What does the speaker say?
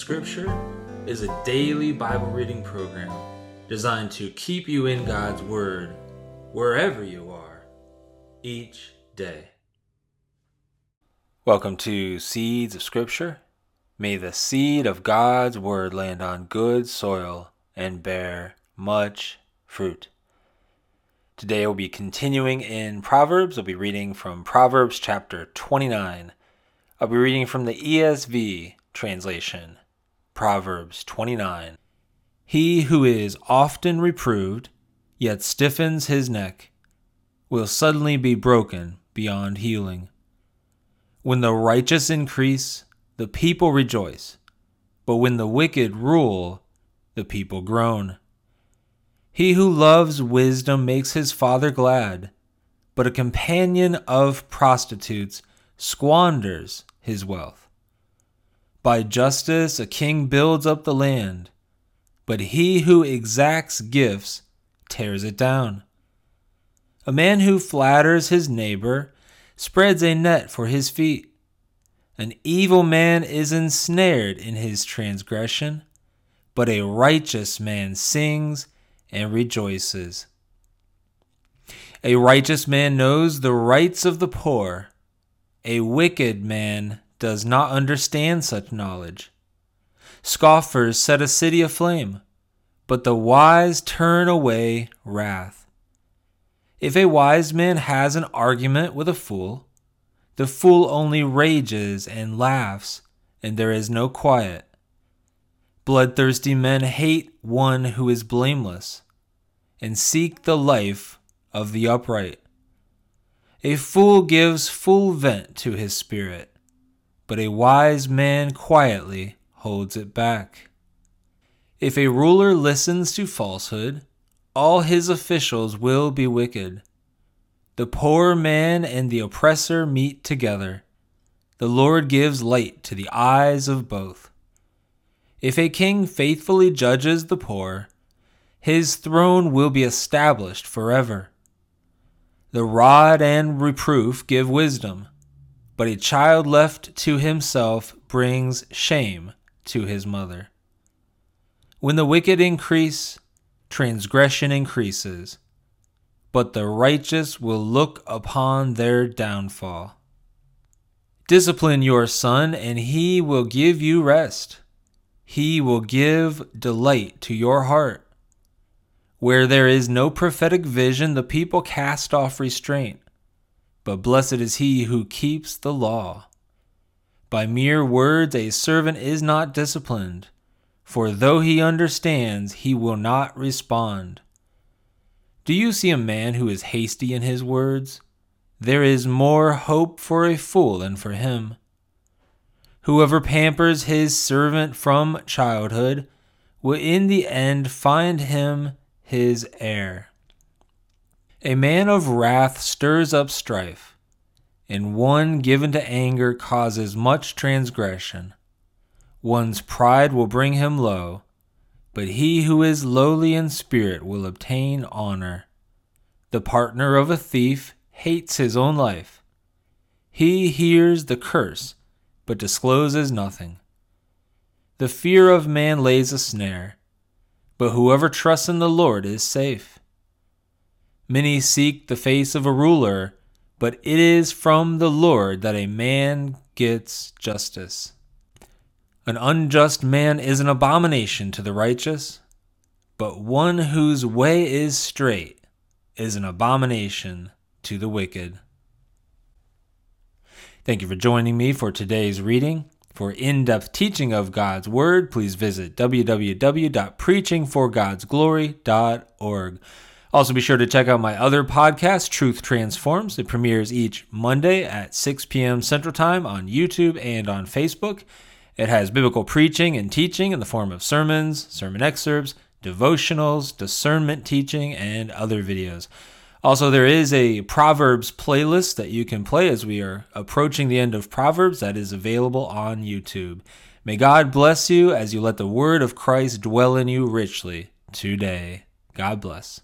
Scripture is a daily Bible reading program designed to keep you in God's Word wherever you are each day. Welcome to Seeds of Scripture. May the seed of God's Word land on good soil and bear much fruit. Today we'll be continuing in Proverbs. I'll be reading from Proverbs chapter 29. I'll be reading from the ESV translation, Proverbs 29. He who is often reproved, yet stiffens his neck, will suddenly be broken beyond healing. When the righteous increase, the people rejoice, but when the wicked rule, the people groan. He who loves wisdom makes his father glad, but a companion of prostitutes squanders his wealth. By justice a king builds up the land, but he who exacts gifts tears it down. A man who flatters his neighbor spreads a net for his feet. An evil man is ensnared in his transgression, but a righteous man sings and rejoices. A righteous man knows the rights of the poor. A wicked man does not understand such knowledge. Scoffers set a city aflame, but the wise turn away wrath. If a wise man has an argument with a fool, the fool only rages and laughs, and there is no quiet. Bloodthirsty men hate one who is blameless, and seek the life of the upright. A fool gives full vent to his spirit, but a wise man quietly holds it back. If a ruler listens to falsehood, all his officials will be wicked. The poor man and the oppressor meet together. The Lord gives light to the eyes of both. If a king faithfully judges the poor, his throne will be established forever. The rod and reproof give wisdom, but a child left to himself brings shame to his mother. When the wicked increase, transgression increases, but the righteous will look upon their downfall. Discipline your son, and he will give you rest. He will give delight to your heart. Where there is no prophetic vision, the people cast off restraint. But blessed is he who keeps the law. By mere words a servant is not disciplined, for though he understands, he will not respond. Do you see a man who is hasty in his words? There is more hope for a fool than for him. Whoever pampers his servant from childhood will in the end find him his heir. A man of wrath stirs up strife, and one given to anger causes much transgression. One's pride will bring him low, but he who is lowly in spirit will obtain honor. The partner of a thief hates his own life. He hears the curse but discloses nothing. The fear of man lays a snare, but whoever trusts in the Lord is safe. Many seek the face of a ruler, but it is from the Lord that a man gets justice. An unjust man is an abomination to the righteous, but one whose way is straight is an abomination to the wicked. Thank you for joining me for today's reading. For in depth teaching of God's Word, please visit www.preachingforgodsglory.org. Also, be sure to check out my other podcast, Truth Transforms. It premieres each Monday at 6 p.m. Central Time on YouTube and on Facebook. It has biblical preaching and teaching in the form of sermons, sermon excerpts, devotionals, discernment teaching, and other videos. Also, there is a Proverbs playlist that you can play as we are approaching the end of Proverbs that is available on YouTube. May God bless you as you let the word of Christ dwell in you richly today. God bless.